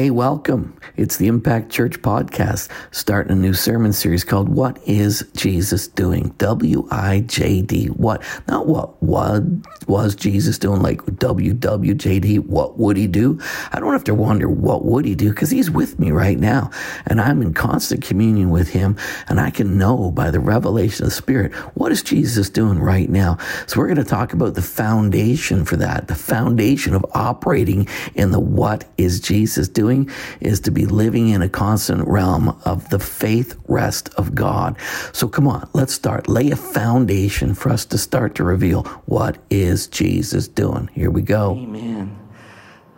Hey, welcome. It's the Impact Church podcast, starting a new sermon series called What is Jesus Doing? W I J D. What? Not what, what was Jesus doing, like W W J D. What would he do? I don't have to wonder what would he do because he's with me right now and I'm in constant communion with him and I can know by the revelation of the Spirit what is Jesus doing right now. So we're going to talk about the foundation for that, the foundation of operating in the what is Jesus doing doing is to be living in a constant realm of the faith rest of God. So come on, let's start. Lay a foundation for us to start to reveal what is Jesus doing. Here we go. Amen.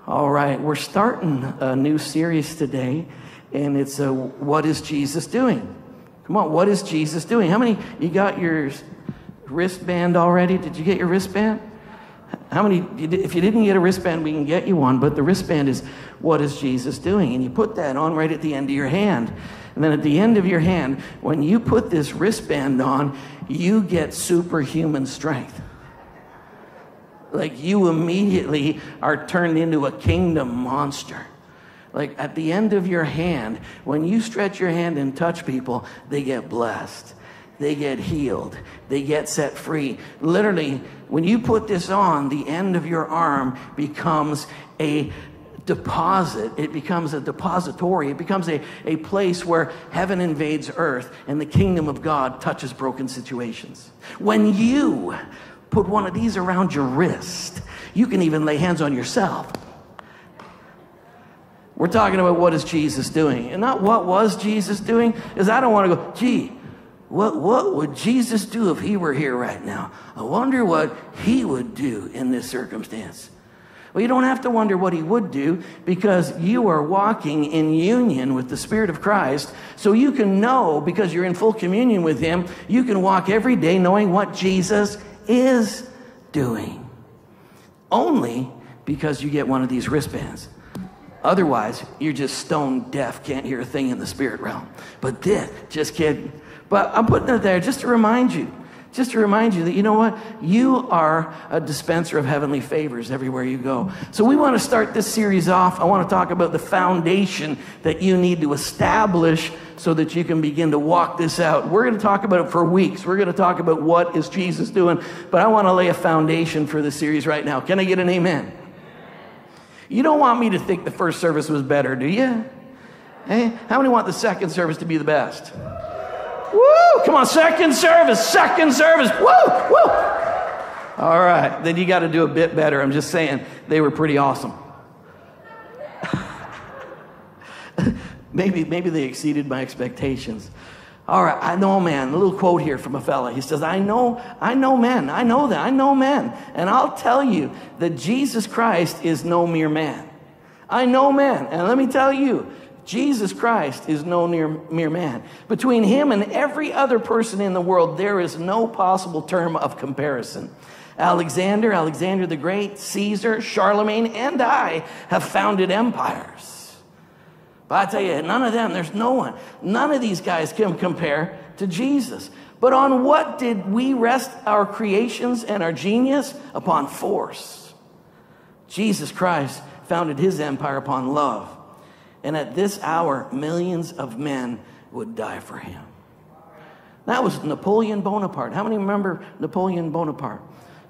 All right, we're starting a new series today, and it's a What is Jesus Doing? Come on, what is Jesus doing? How many, you got your wristband already? Did you get your wristband? How many, if you didn't get a wristband, we can get you one, but the wristband is what is Jesus doing? And you put that on right at the end of your hand. And then at the end of your hand, when you put this wristband on, you get superhuman strength. Like you immediately are turned into a kingdom monster. Like at the end of your hand, when you stretch your hand and touch people, they get blessed they get healed, they get set free. Literally, when you put this on, the end of your arm becomes a deposit. It becomes a depository. It becomes a, a place where heaven invades earth and the kingdom of God touches broken situations. When you put one of these around your wrist, you can even lay hands on yourself. We're talking about what is Jesus doing, and not what was Jesus doing, because I don't want to go, gee, what, what would Jesus do if he were here right now? I wonder what he would do in this circumstance. Well, you don't have to wonder what he would do because you are walking in union with the Spirit of Christ. So you can know, because you're in full communion with him, you can walk every day knowing what Jesus is doing. Only because you get one of these wristbands. Otherwise, you're just stone deaf, can't hear a thing in the spirit realm. But this, just kidding. But I'm putting it there just to remind you, just to remind you that you know what? You are a dispenser of heavenly favors everywhere you go. So we want to start this series off. I want to talk about the foundation that you need to establish so that you can begin to walk this out. We're going to talk about it for weeks. We're going to talk about what is Jesus doing, but I want to lay a foundation for the series right now. Can I get an amen? You don't want me to think the first service was better, do you? Hey, how many want the second service to be the best? Woo! Come on, second service, second service. Woo! Woo! All right, then you got to do a bit better. I'm just saying they were pretty awesome. maybe, maybe they exceeded my expectations. All right, I know man. A little quote here from a fella. He says, I know, I know men. I know that. I know men. And I'll tell you that Jesus Christ is no mere man. I know men. And let me tell you, Jesus Christ is no mere man. Between him and every other person in the world, there is no possible term of comparison. Alexander, Alexander the Great, Caesar, Charlemagne, and I have founded empires. But I tell you, none of them, there's no one, none of these guys can compare to Jesus. But on what did we rest our creations and our genius? Upon force. Jesus Christ founded his empire upon love. And at this hour, millions of men would die for him. That was Napoleon Bonaparte. How many remember Napoleon Bonaparte?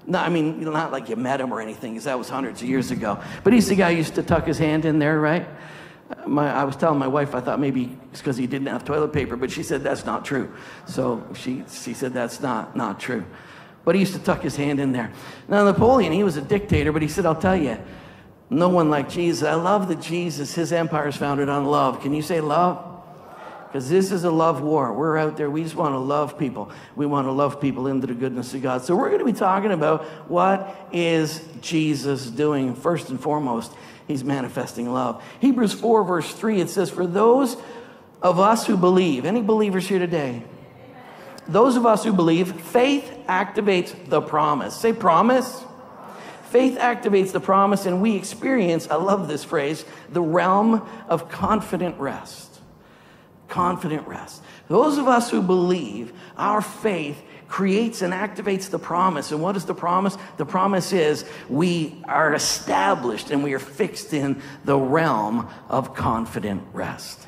No, I mean, not like you met him or anything, because that was hundreds of years ago. But he's the guy who used to tuck his hand in there, right? My, I was telling my wife, I thought maybe it's because he didn't have toilet paper, but she said that's not true. So she, she said that's not, not true. But he used to tuck his hand in there. Now, Napoleon, he was a dictator, but he said, I'll tell you, no one like Jesus. I love that Jesus, his empire is founded on love. Can you say love? Because this is a love war. We're out there, we just want to love people. We want to love people into the goodness of God. So we're going to be talking about what is Jesus doing. First and foremost, he's manifesting love. Hebrews 4, verse 3, it says, For those of us who believe, any believers here today? Those of us who believe, faith activates the promise. Say promise. Faith activates the promise, and we experience, I love this phrase, the realm of confident rest. Confident rest. Those of us who believe, our faith creates and activates the promise. And what is the promise? The promise is we are established and we are fixed in the realm of confident rest.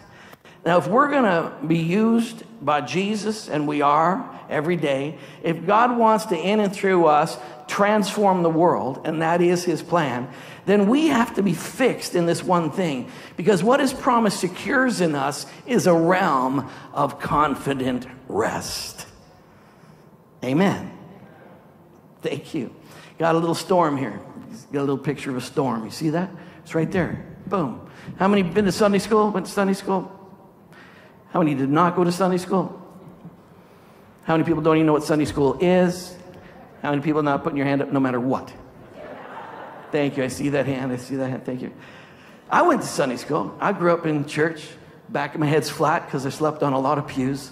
Now, if we're going to be used by Jesus, and we are every day, if God wants to, in and through us, transform the world, and that is his plan, then we have to be fixed in this one thing. Because what his promise secures in us is a realm of confident rest. Amen. Thank you. Got a little storm here. Got a little picture of a storm. You see that? It's right there. Boom. How many been to Sunday school? Went to Sunday school? How many did not go to Sunday school? How many people don't even know what Sunday school is? How many people not putting your hand up no matter what? Thank you. I see that hand. I see that hand. Thank you. I went to Sunday school. I grew up in church. Back of my head's flat because I slept on a lot of pews.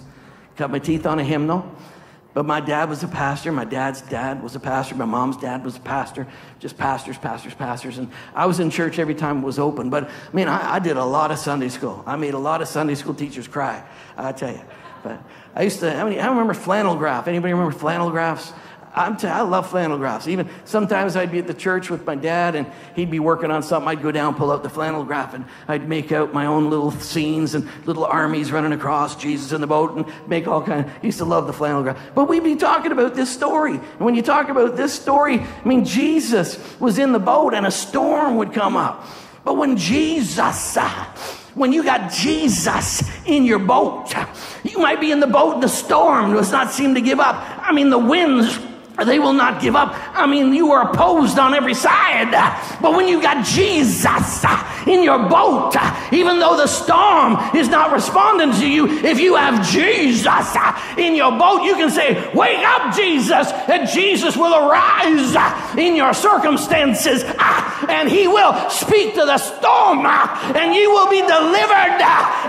Cut my teeth on a hymnal. But my dad was a pastor. My dad's dad was a pastor. My mom's dad was a pastor. Just pastors, pastors, pastors. And I was in church every time it was open. But I mean, I, I did a lot of Sunday school. I made a lot of Sunday school teachers cry. I tell you. But I used to. I mean, I remember flannel graph. Anybody remember flannel graphs? I'm t- i love flannel graphs. Even sometimes I'd be at the church with my dad and he'd be working on something. I'd go down, pull out the flannel graph, and I'd make out my own little scenes and little armies running across, Jesus in the boat, and make all kind of. Used to love the flannel graph. But we'd be talking about this story. And when you talk about this story, I mean, Jesus was in the boat and a storm would come up. But when Jesus, when you got Jesus in your boat, you might be in the boat and the storm does not seem to give up. I mean, the winds they will not give up. I mean, you are opposed on every side. But when you got Jesus in your boat, even though the storm is not responding to you, if you have Jesus in your boat, you can say, Wake up, Jesus, and Jesus will arise in your circumstances and he will speak to the storm and you will be delivered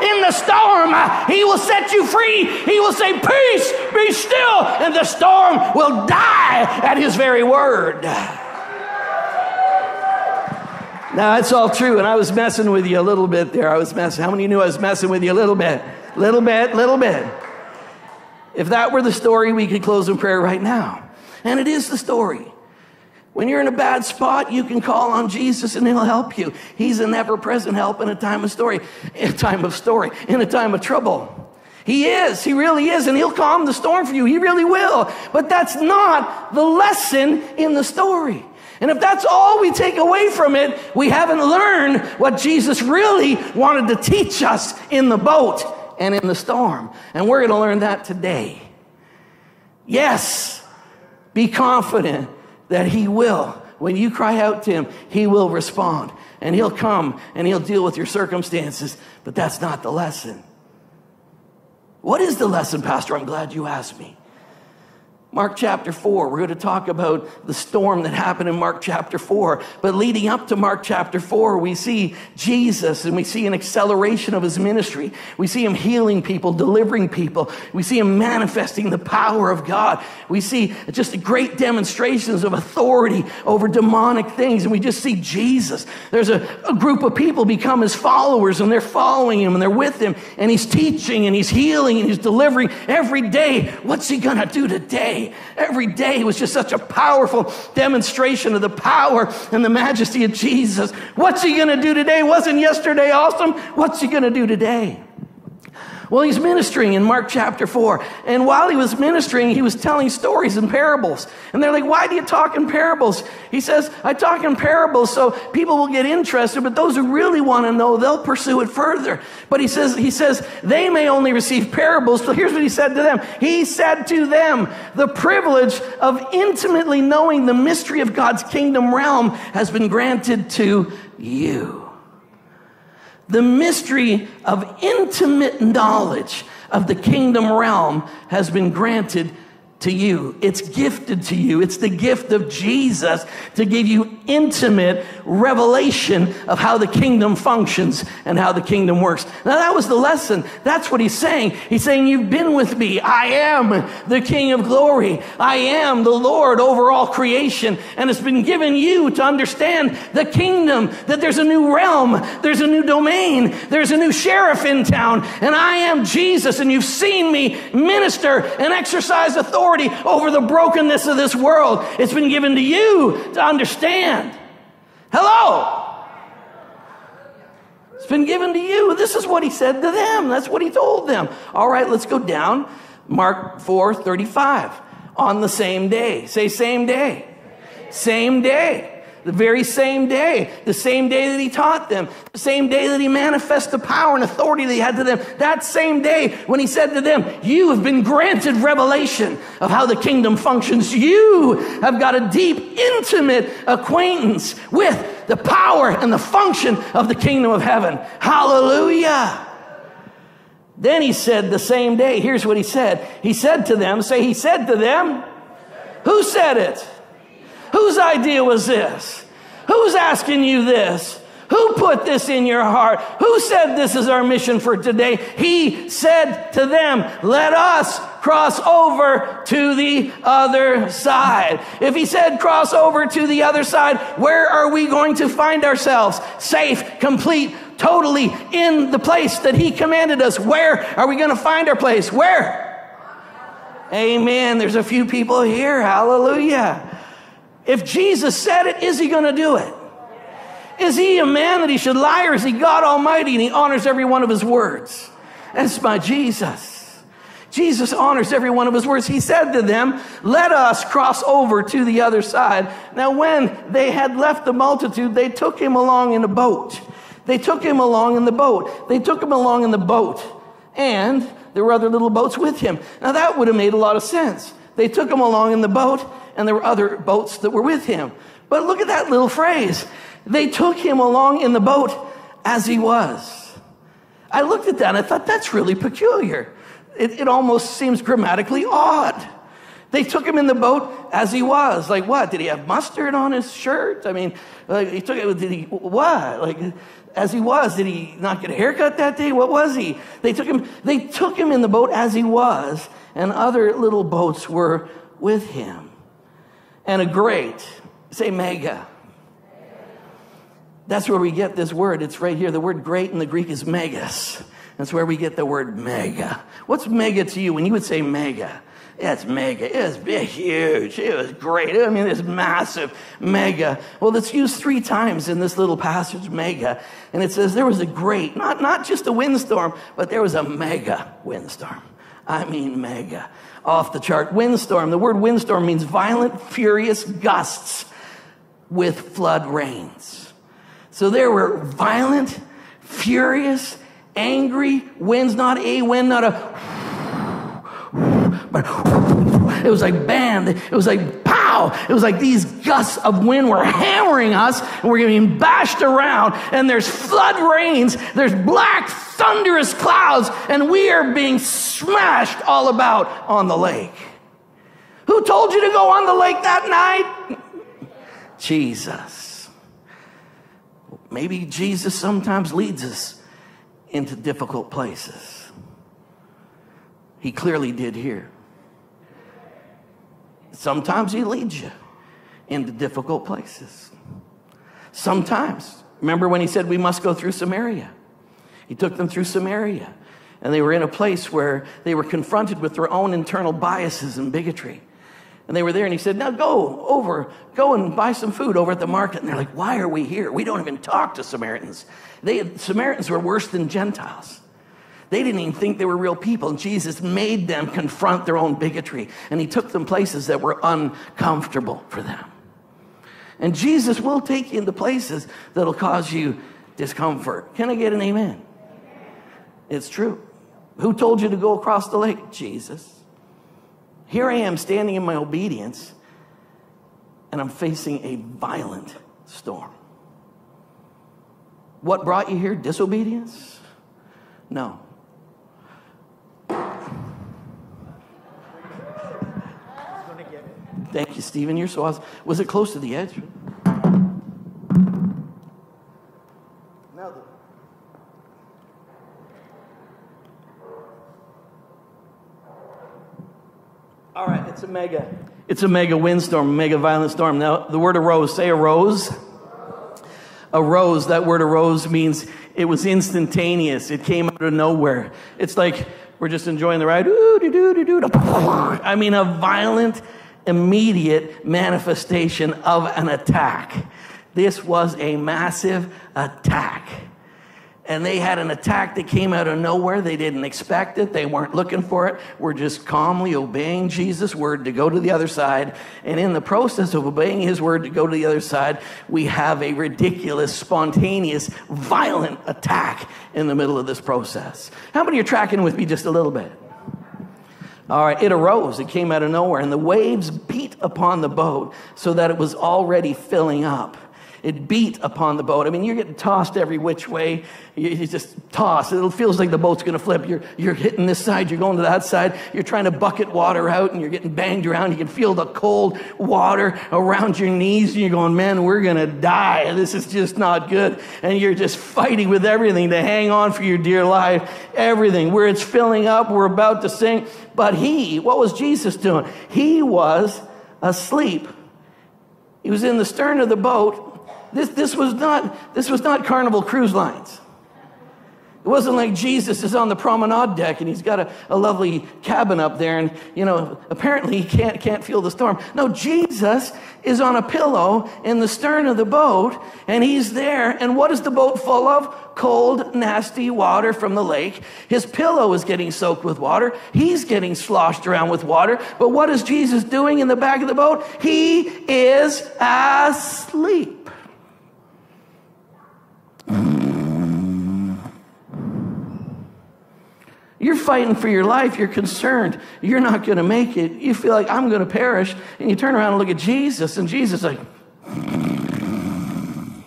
in the storm. He will set you free. He will say, Peace, be still, and the storm will die at his very word. Now, that's all true, and I was messing with you a little bit there. I was messing. How many knew I was messing with you a little bit? Little bit, little bit. If that were the story, we could close in prayer right now. And it is the story. When you're in a bad spot, you can call on Jesus and he'll help you. He's an ever-present help in a time of story, in a time of story, in a time of trouble. He is. He really is. And he'll calm the storm for you. He really will. But that's not the lesson in the story. And if that's all we take away from it, we haven't learned what Jesus really wanted to teach us in the boat and in the storm. And we're going to learn that today. Yes, be confident that He will. When you cry out to Him, He will respond. And He'll come and He'll deal with your circumstances. But that's not the lesson. What is the lesson, Pastor? I'm glad you asked me. Mark chapter 4, we're going to talk about the storm that happened in Mark chapter 4. But leading up to Mark chapter 4, we see Jesus and we see an acceleration of his ministry. We see him healing people, delivering people. We see him manifesting the power of God. We see just great demonstrations of authority over demonic things. And we just see Jesus. There's a, a group of people become his followers and they're following him and they're with him and he's teaching and he's healing and he's delivering every day. What's he going to do today? Every day was just such a powerful demonstration of the power and the majesty of Jesus. What's he going to do today? Wasn't yesterday awesome? What's he going to do today? Well, he's ministering in Mark chapter 4. And while he was ministering, he was telling stories and parables. And they're like, Why do you talk in parables? He says, I talk in parables so people will get interested, but those who really want to know, they'll pursue it further. But he says, he says, they may only receive parables. So here's what he said to them. He said to them, the privilege of intimately knowing the mystery of God's kingdom realm has been granted to you the mystery of intimate knowledge of the kingdom realm has been granted to you. It's gifted to you. It's the gift of Jesus to give you intimate revelation of how the kingdom functions and how the kingdom works. Now that was the lesson. That's what he's saying. He's saying, you've been with me. I am the King of glory. I am the Lord over all creation. And it's been given you to understand the kingdom, that there's a new realm. There's a new domain. There's a new sheriff in town. And I am Jesus. And you've seen me minister and exercise authority authority over the brokenness of this world. It's been given to you to understand. Hello. It's been given to you. This is what he said to them. That's what he told them. All right, let's go down. Mark 4 35. On the same day. Say, same day. Same day. The very same day, the same day that he taught them, the same day that he manifested the power and authority that he had to them, that same day when he said to them, You have been granted revelation of how the kingdom functions. You have got a deep, intimate acquaintance with the power and the function of the kingdom of heaven. Hallelujah. Then he said the same day, here's what he said. He said to them, say, He said to them, Who said it? Whose idea was this? Who's asking you this? Who put this in your heart? Who said this is our mission for today? He said to them, let us cross over to the other side. If he said cross over to the other side, where are we going to find ourselves? Safe, complete, totally in the place that he commanded us. Where are we going to find our place? Where? Amen. There's a few people here. Hallelujah. If Jesus said it, is he going to do it? Is he a man that he should lie, or is he God Almighty and he honors every one of his words? That's my Jesus. Jesus honors every one of his words. He said to them, Let us cross over to the other side. Now, when they had left the multitude, they took him along in a boat. They took him along in the boat. They took him along in the boat. And there were other little boats with him. Now, that would have made a lot of sense. They took him along in the boat, and there were other boats that were with him. But look at that little phrase. They took him along in the boat as he was. I looked at that and I thought, that's really peculiar. It, it almost seems grammatically odd. They took him in the boat as he was. Like what? Did he have mustard on his shirt? I mean, like he took it. Did he what? Like as he was? Did he not get a haircut that day? What was he? They took him. They took him in the boat as he was, and other little boats were with him and a great. Say mega. That's where we get this word. It's right here. The word great in the Greek is megas. That's where we get the word mega. What's mega to you when you would say mega? It's mega. It was big, huge. It was great. I mean, it's massive, mega. Well, it's used three times in this little passage, mega. And it says there was a great, not, not just a windstorm, but there was a mega windstorm. I mean, mega off the chart. Windstorm. The word windstorm means violent, furious gusts with flood rains. So there were violent, furious, angry winds, not a wind, not a, but it was like bam, it was like pow, it was like these gusts of wind were hammering us and we're getting bashed around and there's flood rains, there's black thunderous clouds and we are being smashed all about on the lake. Who told you to go on the lake that night? Jesus. Maybe Jesus sometimes leads us into difficult places. He clearly did here. Sometimes he leads you into difficult places. Sometimes. Remember when he said we must go through Samaria? He took them through Samaria. And they were in a place where they were confronted with their own internal biases and bigotry. And they were there, and he said, Now go over, go and buy some food over at the market. And they're like, Why are we here? We don't even talk to Samaritans. They, Samaritans were worse than Gentiles. They didn't even think they were real people. And Jesus made them confront their own bigotry. And he took them places that were uncomfortable for them. And Jesus will take you into places that'll cause you discomfort. Can I get an amen? It's true. Who told you to go across the lake? Jesus. Here I am standing in my obedience, and I'm facing a violent storm. What brought you here? Disobedience? No. Thank you, Stephen. You're so awesome. Was it close to the edge? Now, all right, it's a mega. It's a mega windstorm, mega violent storm. Now, the word arose. Say arose. Arose. That word arose means it was instantaneous. It came out of nowhere. It's like We're just enjoying the ride. Ooh, doo, doo, doo, doo. I mean, a violent, immediate manifestation of an attack. This was a massive attack and they had an attack that came out of nowhere. They didn't expect it. They weren't looking for it. We're just calmly obeying Jesus' word to go to the other side. And in the process of obeying his word to go to the other side, we have a ridiculous, spontaneous, violent attack in the middle of this process. How many are tracking with me just a little bit? All right, it arose. It came out of nowhere, and the waves beat upon the boat so that it was already filling up it beat upon the boat. I mean, you're getting tossed every which way. You, you just toss. It feels like the boat's going to flip. You're, you're hitting this side, you're going to that side. You're trying to bucket water out and you're getting banged around. You can feel the cold water around your knees and you're going, man, we're going to die. This is just not good. And you're just fighting with everything to hang on for your dear life. Everything. Where it's filling up, we're about to sink. But he, what was Jesus doing? He was asleep. He was in the stern of the boat this, this, was not, this was not Carnival Cruise Lines. It wasn't like Jesus is on the promenade deck and he's got a, a lovely cabin up there and, you know, apparently he can't, can't feel the storm. No, Jesus is on a pillow in the stern of the boat and he's there. And what is the boat full of? Cold, nasty water from the lake. His pillow is getting soaked with water. He's getting sloshed around with water. But what is Jesus doing in the back of the boat? He is asleep. You're fighting for your life. You're concerned. You're not going to make it. You feel like I'm going to perish. And you turn around and look at Jesus, and Jesus like, mm.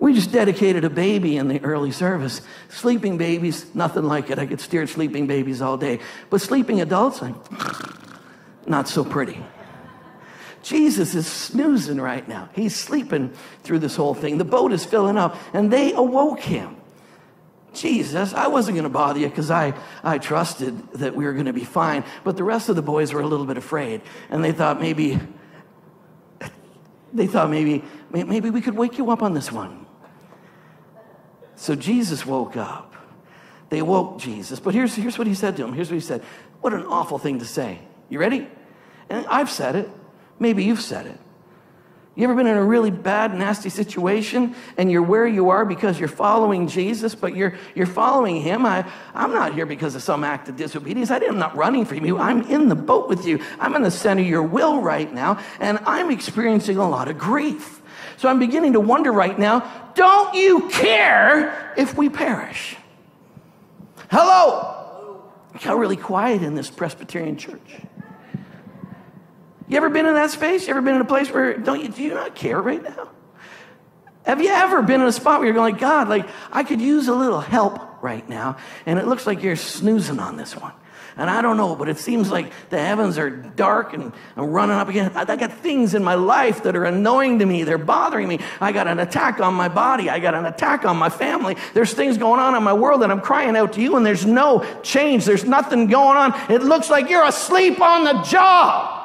we just dedicated a baby in the early service. Sleeping babies, nothing like it. I could steer sleeping babies all day. But sleeping adults, like, not so pretty. Jesus is snoozing right now. He's sleeping through this whole thing. The boat is filling up, and they awoke him. Jesus, I wasn't going to bother you because I, I trusted that we were going to be fine. But the rest of the boys were a little bit afraid, and they thought maybe, they thought maybe, maybe we could wake you up on this one. So Jesus woke up. They woke Jesus. But here's, here's what he said to him. Here's what he said. What an awful thing to say. You ready? And I've said it. Maybe you've said it. You ever been in a really bad, nasty situation and you're where you are because you're following Jesus, but you're, you're following him? I, I'm not here because of some act of disobedience. I am not running from you. I'm in the boat with you. I'm in the center of your will right now, and I'm experiencing a lot of grief. So I'm beginning to wonder right now don't you care if we perish? Hello? It got really quiet in this Presbyterian church. You ever been in that space? You ever been in a place where don't you do you not care right now? Have you ever been in a spot where you're going, God, like I could use a little help right now, and it looks like you're snoozing on this one. And I don't know, but it seems like the heavens are dark and I'm running up again. I, I got things in my life that are annoying to me. They're bothering me. I got an attack on my body. I got an attack on my family. There's things going on in my world and I'm crying out to you and there's no change. There's nothing going on. It looks like you're asleep on the job.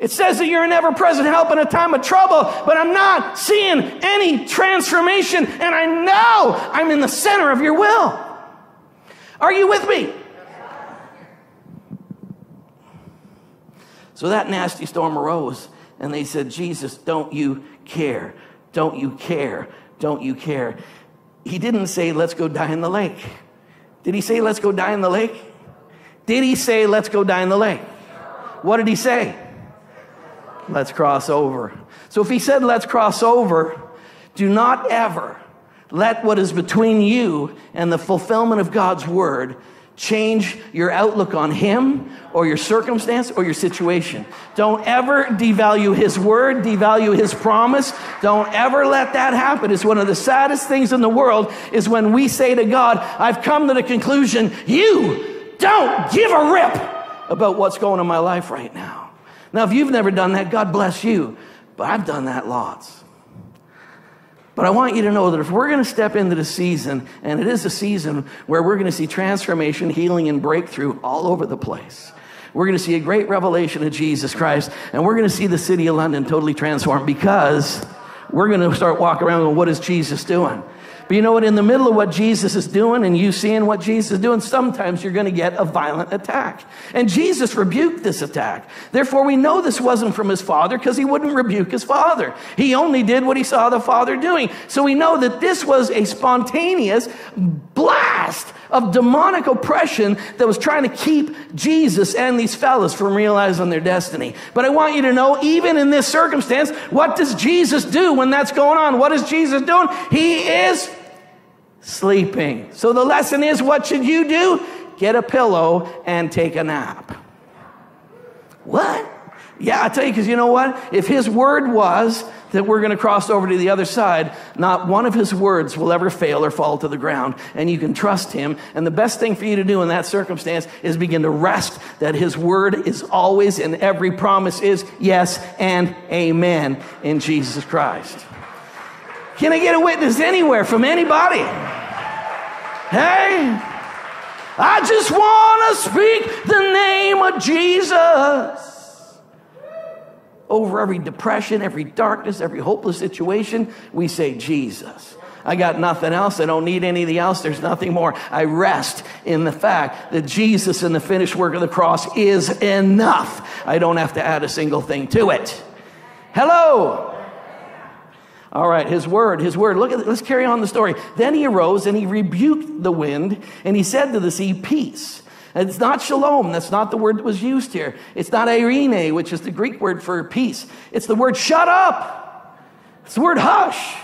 It says that you're an ever present help in a time of trouble, but I'm not seeing any transformation, and I know I'm in the center of your will. Are you with me? So that nasty storm arose, and they said, Jesus, don't you care? Don't you care? Don't you care? He didn't say, let's go die in the lake. Did he say, let's go die in the lake? Did he say, let's go die in the lake? What did he say? Let's cross over. So if he said, let's cross over, do not ever let what is between you and the fulfillment of God's word change your outlook on him or your circumstance or your situation. Don't ever devalue his word, devalue his promise. Don't ever let that happen. It's one of the saddest things in the world is when we say to God, I've come to the conclusion, you don't give a rip about what's going on in my life right now. Now, if you've never done that, God bless you. But I've done that lots. But I want you to know that if we're going to step into the season, and it is a season where we're going to see transformation, healing, and breakthrough all over the place. We're going to see a great revelation of Jesus Christ, and we're going to see the city of London totally transformed because we're going to start walking around going, What is Jesus doing? But you know what? In the middle of what Jesus is doing and you seeing what Jesus is doing, sometimes you're going to get a violent attack. And Jesus rebuked this attack. Therefore, we know this wasn't from his father because he wouldn't rebuke his father. He only did what he saw the father doing. So we know that this was a spontaneous blast of demonic oppression that was trying to keep Jesus and these fellas from realizing their destiny. But I want you to know, even in this circumstance, what does Jesus do when that's going on? What is Jesus doing? He is sleeping. So the lesson is what should you do? Get a pillow and take a nap. What? Yeah, I tell you, because you know what? If his word was that we're going to cross over to the other side, not one of his words will ever fail or fall to the ground. And you can trust him. And the best thing for you to do in that circumstance is begin to rest that his word is always and every promise is yes and amen in Jesus Christ. Can I get a witness anywhere from anybody? Hey, I just want to speak the name of Jesus over every depression, every darkness, every hopeless situation, we say, Jesus. I got nothing else. I don't need anything else. There's nothing more. I rest in the fact that Jesus and the finished work of the cross is enough. I don't have to add a single thing to it. Hello. All right, his word, his word. Look at let's carry on the story. Then he arose and he rebuked the wind and he said to the sea, Peace it's not shalom. That's not the word that was used here. It's not eirene, which is the Greek word for peace. It's the word shut up. It's the word hush.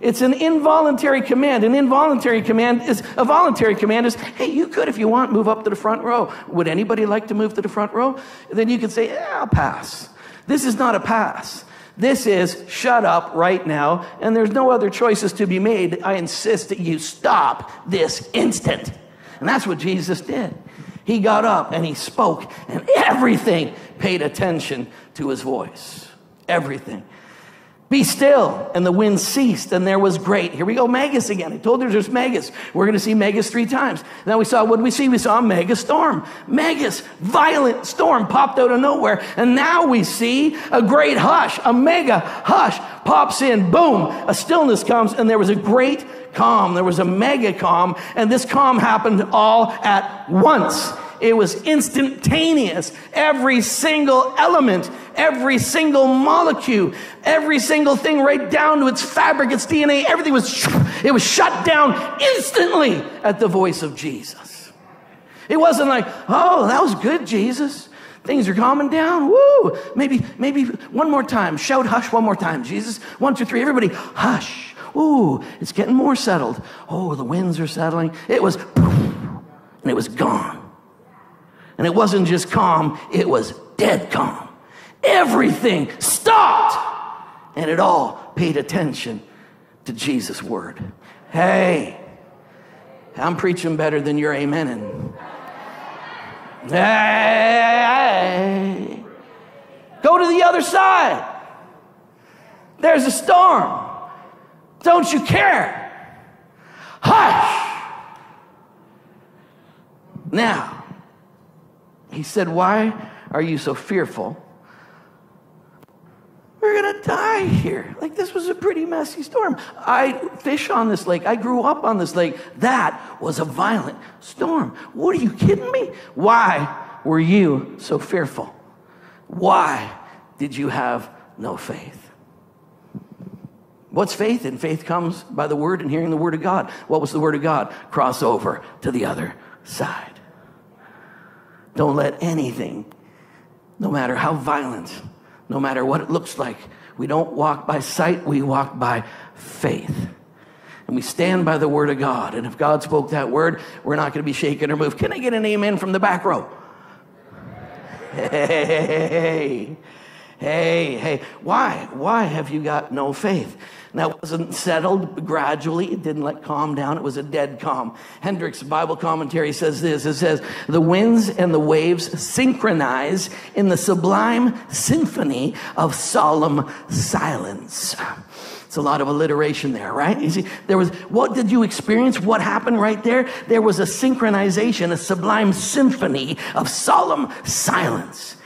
It's an involuntary command. An involuntary command is a voluntary command is, hey, you could, if you want, move up to the front row. Would anybody like to move to the front row? Then you could say, yeah, I'll pass. This is not a pass. This is shut up right now, and there's no other choices to be made. I insist that you stop this instant. And that's what Jesus did. He got up and he spoke, and everything paid attention to his voice. Everything. Be still. And the wind ceased, and there was great. Here we go, Megas again. I told you there's Megas. We're going to see Megas three times. Now we saw, what we see? We saw a mega storm. Megas, violent storm popped out of nowhere. And now we see a great hush, a mega hush pops in. Boom, a stillness comes, and there was a great calm. There was a mega calm, and this calm happened all at once. It was instantaneous. Every single element, every single molecule, every single thing right down to its fabric, its DNA, everything was, it was shut down instantly at the voice of Jesus. It wasn't like, oh, that was good, Jesus. Things are calming down. Woo! Maybe, maybe one more time. Shout hush one more time, Jesus. One, two, three. Everybody, hush. Ooh, it's getting more settled. Oh, the winds are settling. It was, and it was gone. And it wasn't just calm, it was dead calm. Everything stopped, and it all paid attention to Jesus' word. Hey, I'm preaching better than you're amening. Hey, go to the other side. There's a storm. Don't you care? Hush! Now, he said, Why are you so fearful? We're going to die here. Like, this was a pretty messy storm. I fish on this lake. I grew up on this lake. That was a violent storm. What are you kidding me? Why were you so fearful? Why did you have no faith? What's faith? And faith comes by the word and hearing the word of God. What was the word of God? Cross over to the other side. Don't let anything, no matter how violent, no matter what it looks like, we don't walk by sight, we walk by faith. And we stand by the word of God. And if God spoke that word, we're not going to be shaken or moved. Can I get an amen from the back row? Hey, hey, hey. Why? Why have you got no faith? That wasn't settled gradually. It didn't let calm down. It was a dead calm. Hendricks Bible commentary says this. It says, the winds and the waves synchronize in the sublime symphony of solemn silence. It's a lot of alliteration there, right? You see, there was, what did you experience? What happened right there? There was a synchronization, a sublime symphony of solemn silence.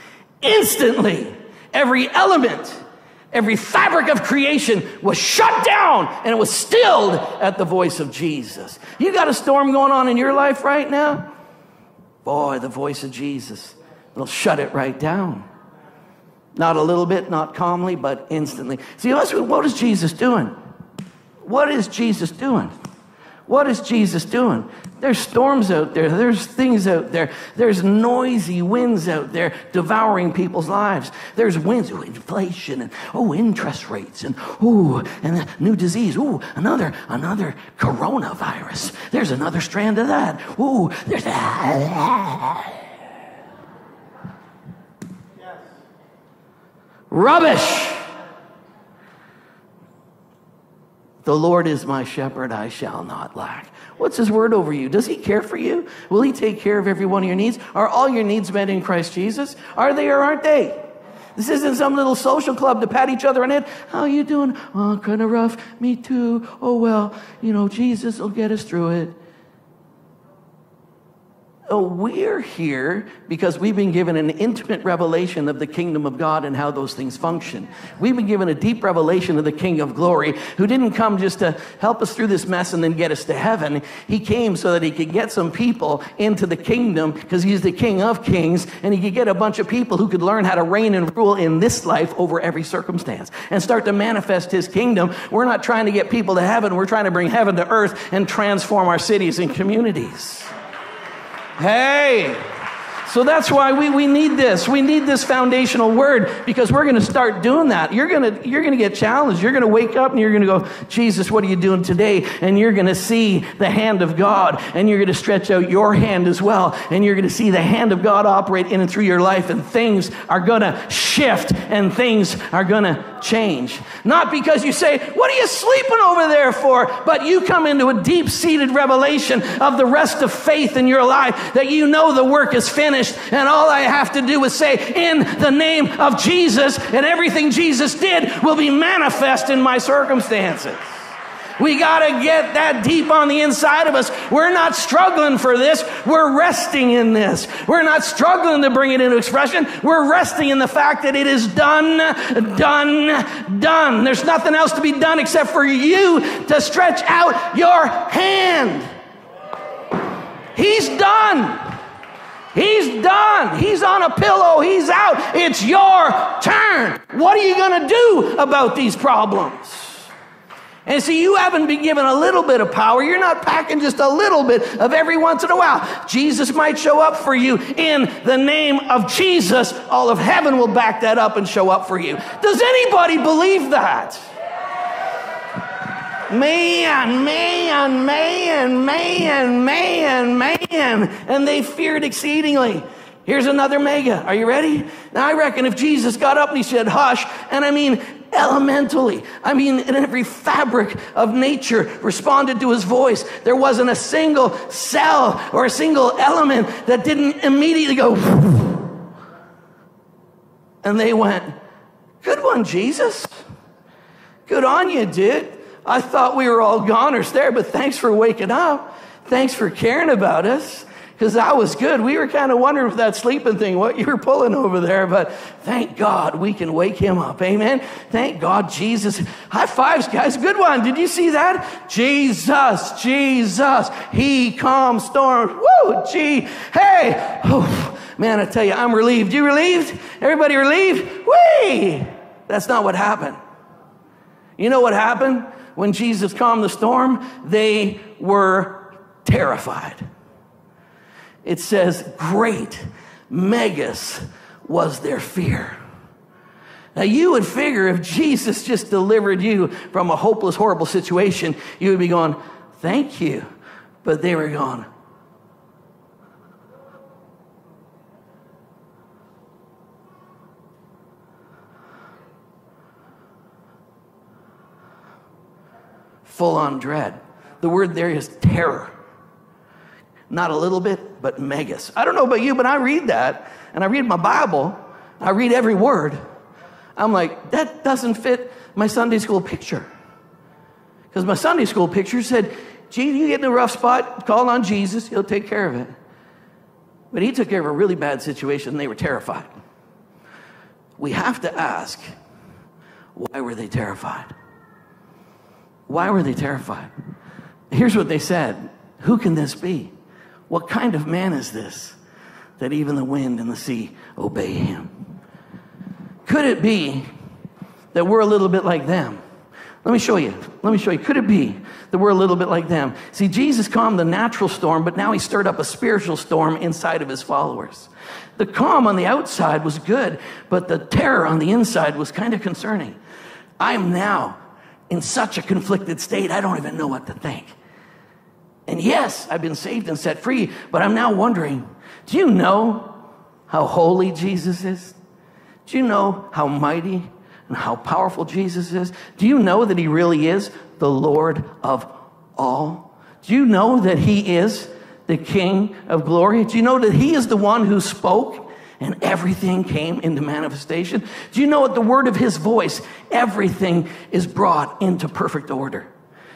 Instantly, every element, Every fabric of creation was shut down and it was stilled at the voice of Jesus. You got a storm going on in your life right now? Boy, the voice of Jesus will shut it right down. Not a little bit, not calmly, but instantly. See, what is Jesus doing? What is Jesus doing? What is Jesus doing? There's storms out there. There's things out there. There's noisy winds out there devouring people's lives. There's winds, ooh, inflation and oh, interest rates and ooh, and new disease. Ooh, another, another coronavirus. There's another strand of that. Ooh, there's that. Rubbish. The Lord is my shepherd, I shall not lack. What's his word over you? Does he care for you? Will he take care of every one of your needs? Are all your needs met in Christ Jesus? Are they or aren't they? This isn't some little social club to pat each other on head. How you doing? Oh, kind of rough. Me too. Oh, well, you know, Jesus will get us through it. Oh, we're here because we've been given an intimate revelation of the kingdom of God and how those things function. We've been given a deep revelation of the King of glory who didn't come just to help us through this mess and then get us to heaven. He came so that he could get some people into the kingdom because he's the King of kings and he could get a bunch of people who could learn how to reign and rule in this life over every circumstance and start to manifest his kingdom. We're not trying to get people to heaven. We're trying to bring heaven to earth and transform our cities and communities. Hey. So that's why we, we need this. We need this foundational word because we're going to start doing that. You're going to, you're going to get challenged. You're going to wake up and you're going to go, Jesus, what are you doing today? And you're going to see the hand of God and you're going to stretch out your hand as well. And you're going to see the hand of God operate in and through your life and things are going to shift and things are going to change. Not because you say, what are you sleeping over there for? But you come into a deep seated revelation of the rest of faith in your life that you know the work is finished and all I have to do is say, In the name of Jesus, and everything Jesus did will be manifest in my circumstances. We got to get that deep on the inside of us. We're not struggling for this. We're resting in this. We're not struggling to bring it into expression. We're resting in the fact that it is done, done, done. There's nothing else to be done except for you to stretch out your hand. He's done. He's done. He's on a pillow. He's out. It's your turn. What are you going to do about these problems? And see, you haven't been given a little bit of power. You're not packing just a little bit of every once in a while. Jesus might show up for you in the name of Jesus. All of heaven will back that up and show up for you. Does anybody believe that? Man, man, man, man, man, man. And they feared exceedingly. Here's another mega. Are you ready? Now, I reckon if Jesus got up and he said, hush, and I mean elementally, I mean, in every fabric of nature responded to his voice, there wasn't a single cell or a single element that didn't immediately go, and they went, Good one, Jesus. Good on you, dude. I thought we were all goners there, but thanks for waking up. Thanks for caring about us. Because that was good. We were kind of wondering with that sleeping thing what you were pulling over there, but thank God we can wake him up. Amen. Thank God, Jesus. High fives, guys. Good one. Did you see that? Jesus, Jesus. He calms storms. Woo, gee. Hey. Oh, man, I tell you, I'm relieved. You relieved? Everybody relieved? Whee! That's not what happened. You know what happened? when Jesus calmed the storm, they were terrified. It says, Great megas was their fear. Now, you would figure if Jesus just delivered you from a hopeless, horrible situation, you would be going, Thank you. But they were going, full on dread. The word there is terror. Not a little bit, but megas. I don't know about you, but I read that and I read my Bible. I read every word. I'm like, that doesn't fit my Sunday school picture. Because my Sunday school picture said, gee, you get in a rough spot, call on Jesus, he'll take care of it. But he took care of a really bad situation and they were terrified. We have to ask, Why were they terrified? Why were they terrified? Here's what they said Who can this be? What kind of man is this that even the wind and the sea obey him? Could it be that we're a little bit like them? Let me show you. Let me show you. Could it be that we're a little bit like them? See, Jesus calmed the natural storm, but now he stirred up a spiritual storm inside of his followers. The calm on the outside was good, but the terror on the inside was kind of concerning. I am now in such a conflicted state, I don't even know what to think. And yes, I've been saved and set free, but I'm now wondering do you know how holy Jesus is? Do you know how mighty and how powerful Jesus is? Do you know that he really is the Lord of all? Do you know that he is the King of glory? Do you know that he is the one who spoke and everything came into manifestation? Do you know at the word of his voice, everything is brought into perfect order?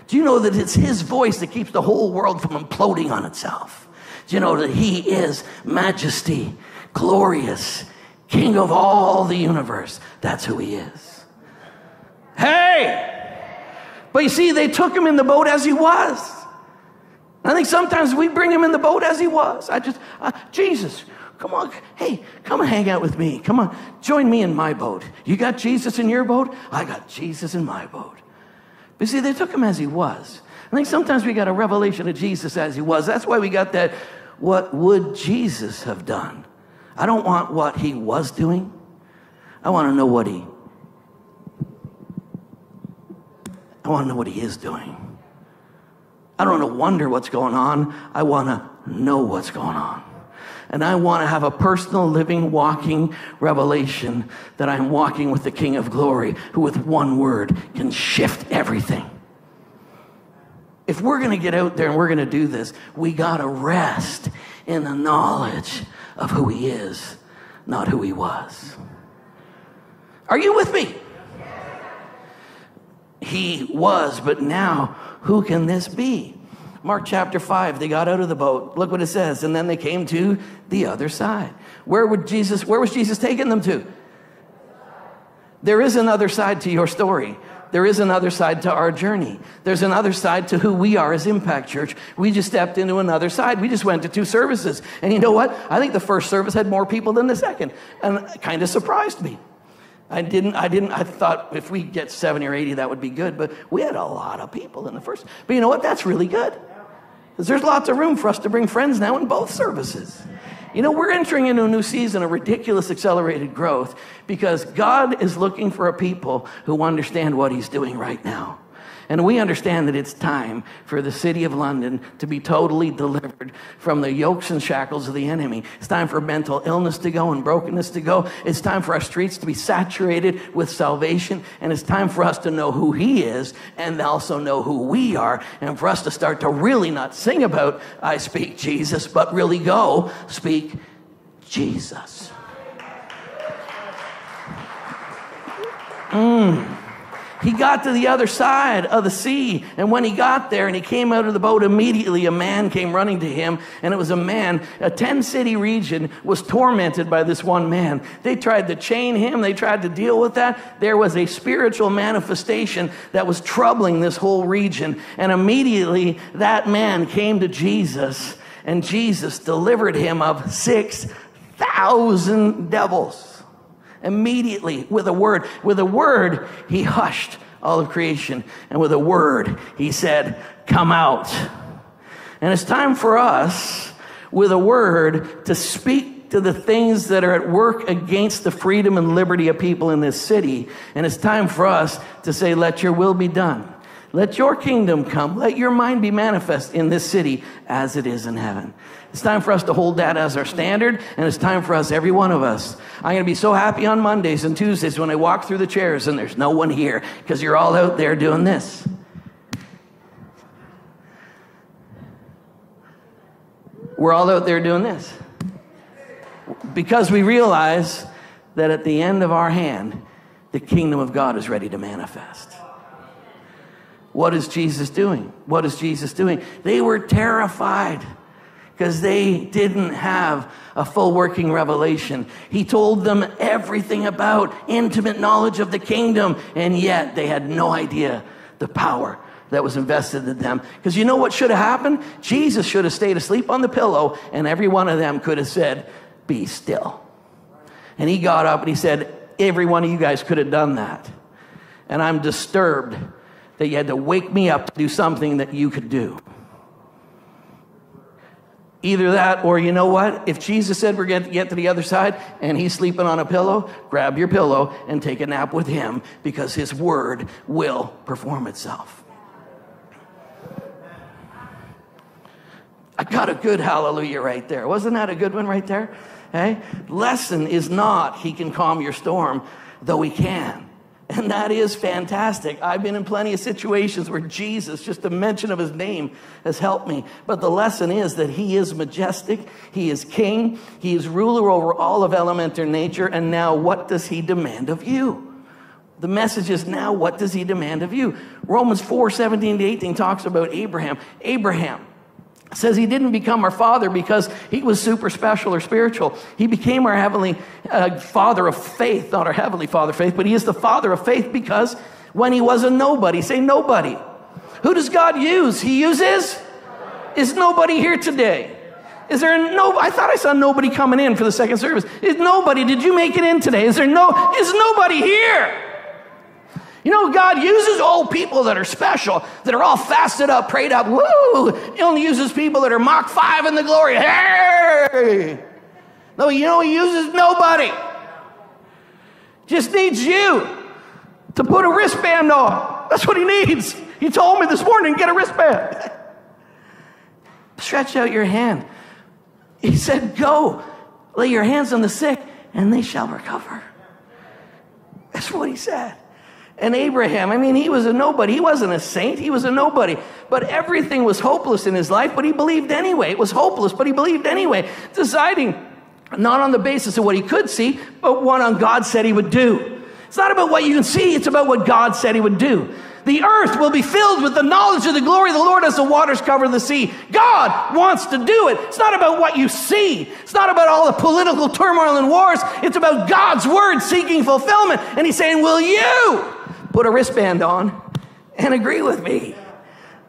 Do you know that it's his voice that keeps the whole world from imploding on itself? Do you know that he is majesty, glorious, king of all the universe? That's who he is. Hey! But you see, they took him in the boat as he was. I think sometimes we bring him in the boat as he was. I just, uh, Jesus, come on, hey, come hang out with me. Come on, join me in my boat. You got Jesus in your boat? I got Jesus in my boat. But see, they took him as he was. I think sometimes we got a revelation of Jesus as he was. That's why we got that, what would Jesus have done? I don't want what he was doing. I want to know what he I want to know what he is doing. I don't want to wonder what's going on. I want to know what's going on. And I want to have a personal, living, walking revelation that I'm walking with the King of Glory, who with one word can shift everything. If we're going to get out there and we're going to do this, we got to rest in the knowledge of who He is, not who He was. Are you with me? He was, but now who can this be? Mark chapter 5, they got out of the boat. Look what it says. And then they came to the other side. Where would Jesus, where was Jesus taking them to? There is another side to your story. There is another side to our journey. There's another side to who we are as Impact Church. We just stepped into another side. We just went to two services. And you know what? I think the first service had more people than the second. And it kind of surprised me. I didn't, I didn't, I thought if we get 70 or 80, that would be good. But we had a lot of people in the first. But you know what? That's really good. Because there's lots of room for us to bring friends now in both services. You know, we're entering into a new season of ridiculous accelerated growth because God is looking for a people who understand what He's doing right now. And we understand that it's time for the city of London to be totally delivered from the yokes and shackles of the enemy. It's time for mental illness to go and brokenness to go. It's time for our streets to be saturated with salvation. And it's time for us to know who He is and also know who we are. And for us to start to really not sing about, I speak Jesus, but really go speak Jesus. Mmm. He got to the other side of the sea. And when he got there and he came out of the boat, immediately a man came running to him. And it was a man, a 10 city region was tormented by this one man. They tried to chain him, they tried to deal with that. There was a spiritual manifestation that was troubling this whole region. And immediately that man came to Jesus, and Jesus delivered him of 6,000 devils immediately with a word. With a word, he hushed all of creation. And with a word, he said, Come out. And it's time for us, with a word, to speak to the things that are at work against the freedom and liberty of people in this city. And it's time for us to say, Let your will be done. Let your kingdom come. Let your mind be manifest in this city as it is in heaven. It's time for us to hold that as our standard, and it's time for us, every one of us. I'm going to be so happy on Mondays and Tuesdays when I walk through the chairs and there's no one here because you're all out there doing this. We're all out there doing this because we realize that at the end of our hand, the kingdom of God is ready to manifest. What is Jesus doing? What is Jesus doing? They were terrified. because they didn't have a full working revelation. He told them everything about intimate knowledge of the kingdom, and yet they had no idea the power that was invested in them. Because you know what should have happened? Jesus should have stayed asleep on the pillow, and every one of them could have said, Be still. And he got up and he said, Every one of you guys could have done that. And I'm disturbed that you had to wake me up to do something that you could do. Either that, or you know what? If Jesus said we're going to get to the other side and he's sleeping on a pillow, grab your pillow and take a nap with him because his word will perform itself. I got a good hallelujah right there. Wasn't that a good one right there? Hey? Lesson is not he can calm your storm, though he can. And that is fantastic. I've been in plenty of situations where Jesus, just a mention of his name, has helped me. But the lesson is that he is majestic, he is king, he is ruler over all of elementary nature. And now, what does he demand of you? The message is now, what does he demand of you? Romans 4 17 to 18 talks about Abraham. Abraham, says he didn't become our father because he was super special or spiritual. He became our heavenly uh, father of faith, not our heavenly father of faith, but he is the father of faith because when he was a nobody, say nobody. Who does God use? He uses? Is nobody here today? Is there no? I thought I saw nobody coming in for the second service. Is nobody? Did you make it in today? Is there no? Is nobody here? You know, God uses old people that are special, that are all fasted up, prayed up. Woo! He only uses people that are Mach 5 in the glory. Hey! No, you know, He uses nobody. Just needs you to put a wristband on. That's what He needs. He told me this morning, get a wristband. Stretch out your hand. He said, Go, lay your hands on the sick, and they shall recover. That's what He said. And Abraham, I mean, he was a nobody. He wasn't a saint. He was a nobody. But everything was hopeless in his life, but he believed anyway. It was hopeless, but he believed anyway, deciding not on the basis of what he could see, but what on God said he would do. It's not about what you can see, it's about what God said he would do. The earth will be filled with the knowledge of the glory of the Lord as the waters cover the sea. God wants to do it. It's not about what you see. It's not about all the political turmoil and wars. It's about God's word seeking fulfillment. And he's saying, will you put a wristband on and agree with me.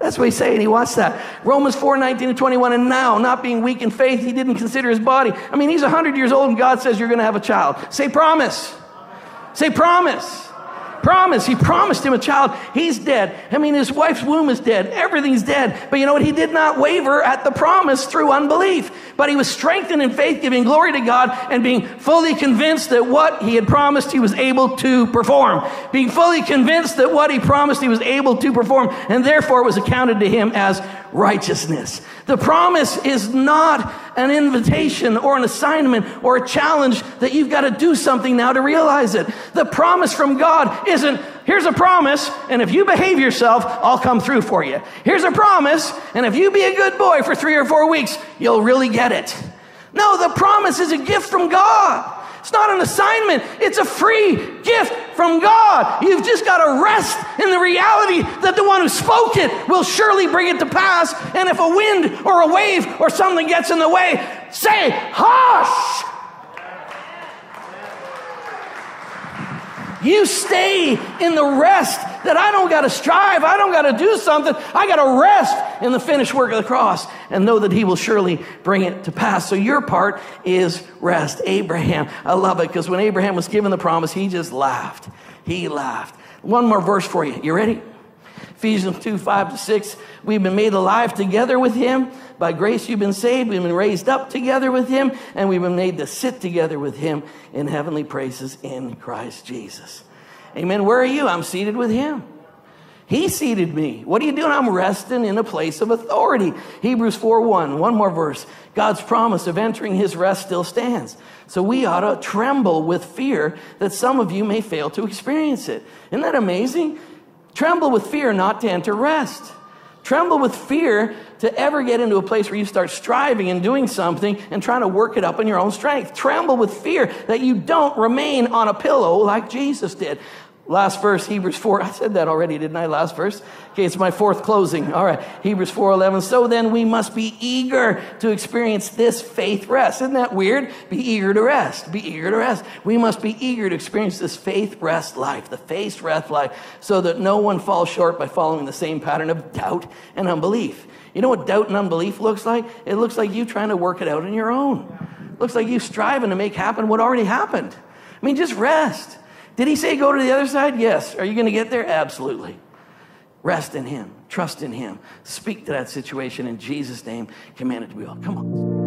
That's what he's saying. He wants that. Romans 4 19 to 21. And now, not being weak in faith, he didn't consider his body. I mean, he's 100 years old and God says you're going to have a child. Say promise. Say promise promise. He promised him a child. He's dead. I mean, his wife's womb is dead. Everything's dead. But you know what? He did not waver at the promise through unbelief. But he was strengthened in faith, giving glory to God and being fully convinced that what he had promised he was able to perform. Being fully convinced that what he promised he was able to perform. And therefore was accounted to him as righteousness. The promise is not an invitation or an assignment or a challenge that you've got to do something now to realize it. The promise from God isn't, here's a promise, and if you behave yourself, I'll come through for you. Here's a promise, and if you be a good boy for three or four weeks, you'll really get it. No, the promise is a gift from God. It's not an assignment, it's a free gift from God. You've just got to rest in the reality that the one who spoke it will surely bring it to pass. And if a wind or a wave or something gets in the way, say, hush! You stay in the rest that I don't got to strive. I don't got to do something. I got to rest in the finished work of the cross and know that he will surely bring it to pass. So your part is rest. Abraham, I love it because when Abraham was given the promise, he just laughed. He laughed. One more verse for you. You ready? Ephesians 2 5 to 6. We've been made alive together with him. By grace you've been saved. We've been raised up together with him. And we've been made to sit together with him in heavenly places in Christ Jesus. Amen. Where are you? I'm seated with him. He seated me. What are you doing? I'm resting in a place of authority. Hebrews 4 1, one more verse. God's promise of entering his rest still stands. So we ought to tremble with fear that some of you may fail to experience it. Isn't that amazing? Tremble with fear not to enter rest. Tremble with fear to ever get into a place where you start striving and doing something and trying to work it up in your own strength. Tremble with fear that you don't remain on a pillow like Jesus did. Last verse, Hebrews 4. I said that already, didn't I? Last verse. Okay, it's my fourth closing. All right. Hebrews 4:11. So then we must be eager to experience this faith rest. Isn't that weird? Be eager to rest. Be eager to rest. We must be eager to experience this faith rest life, the faith rest life, so that no one falls short by following the same pattern of doubt and unbelief. You know what doubt and unbelief looks like? It looks like you trying to work it out on your own. It looks like you striving to make happen what already happened. I mean, just rest. Did he say go to the other side? Yes. Are you going to get there? Absolutely. Rest in him. Trust in him. Speak to that situation in Jesus' name. Command it to be all. Come on.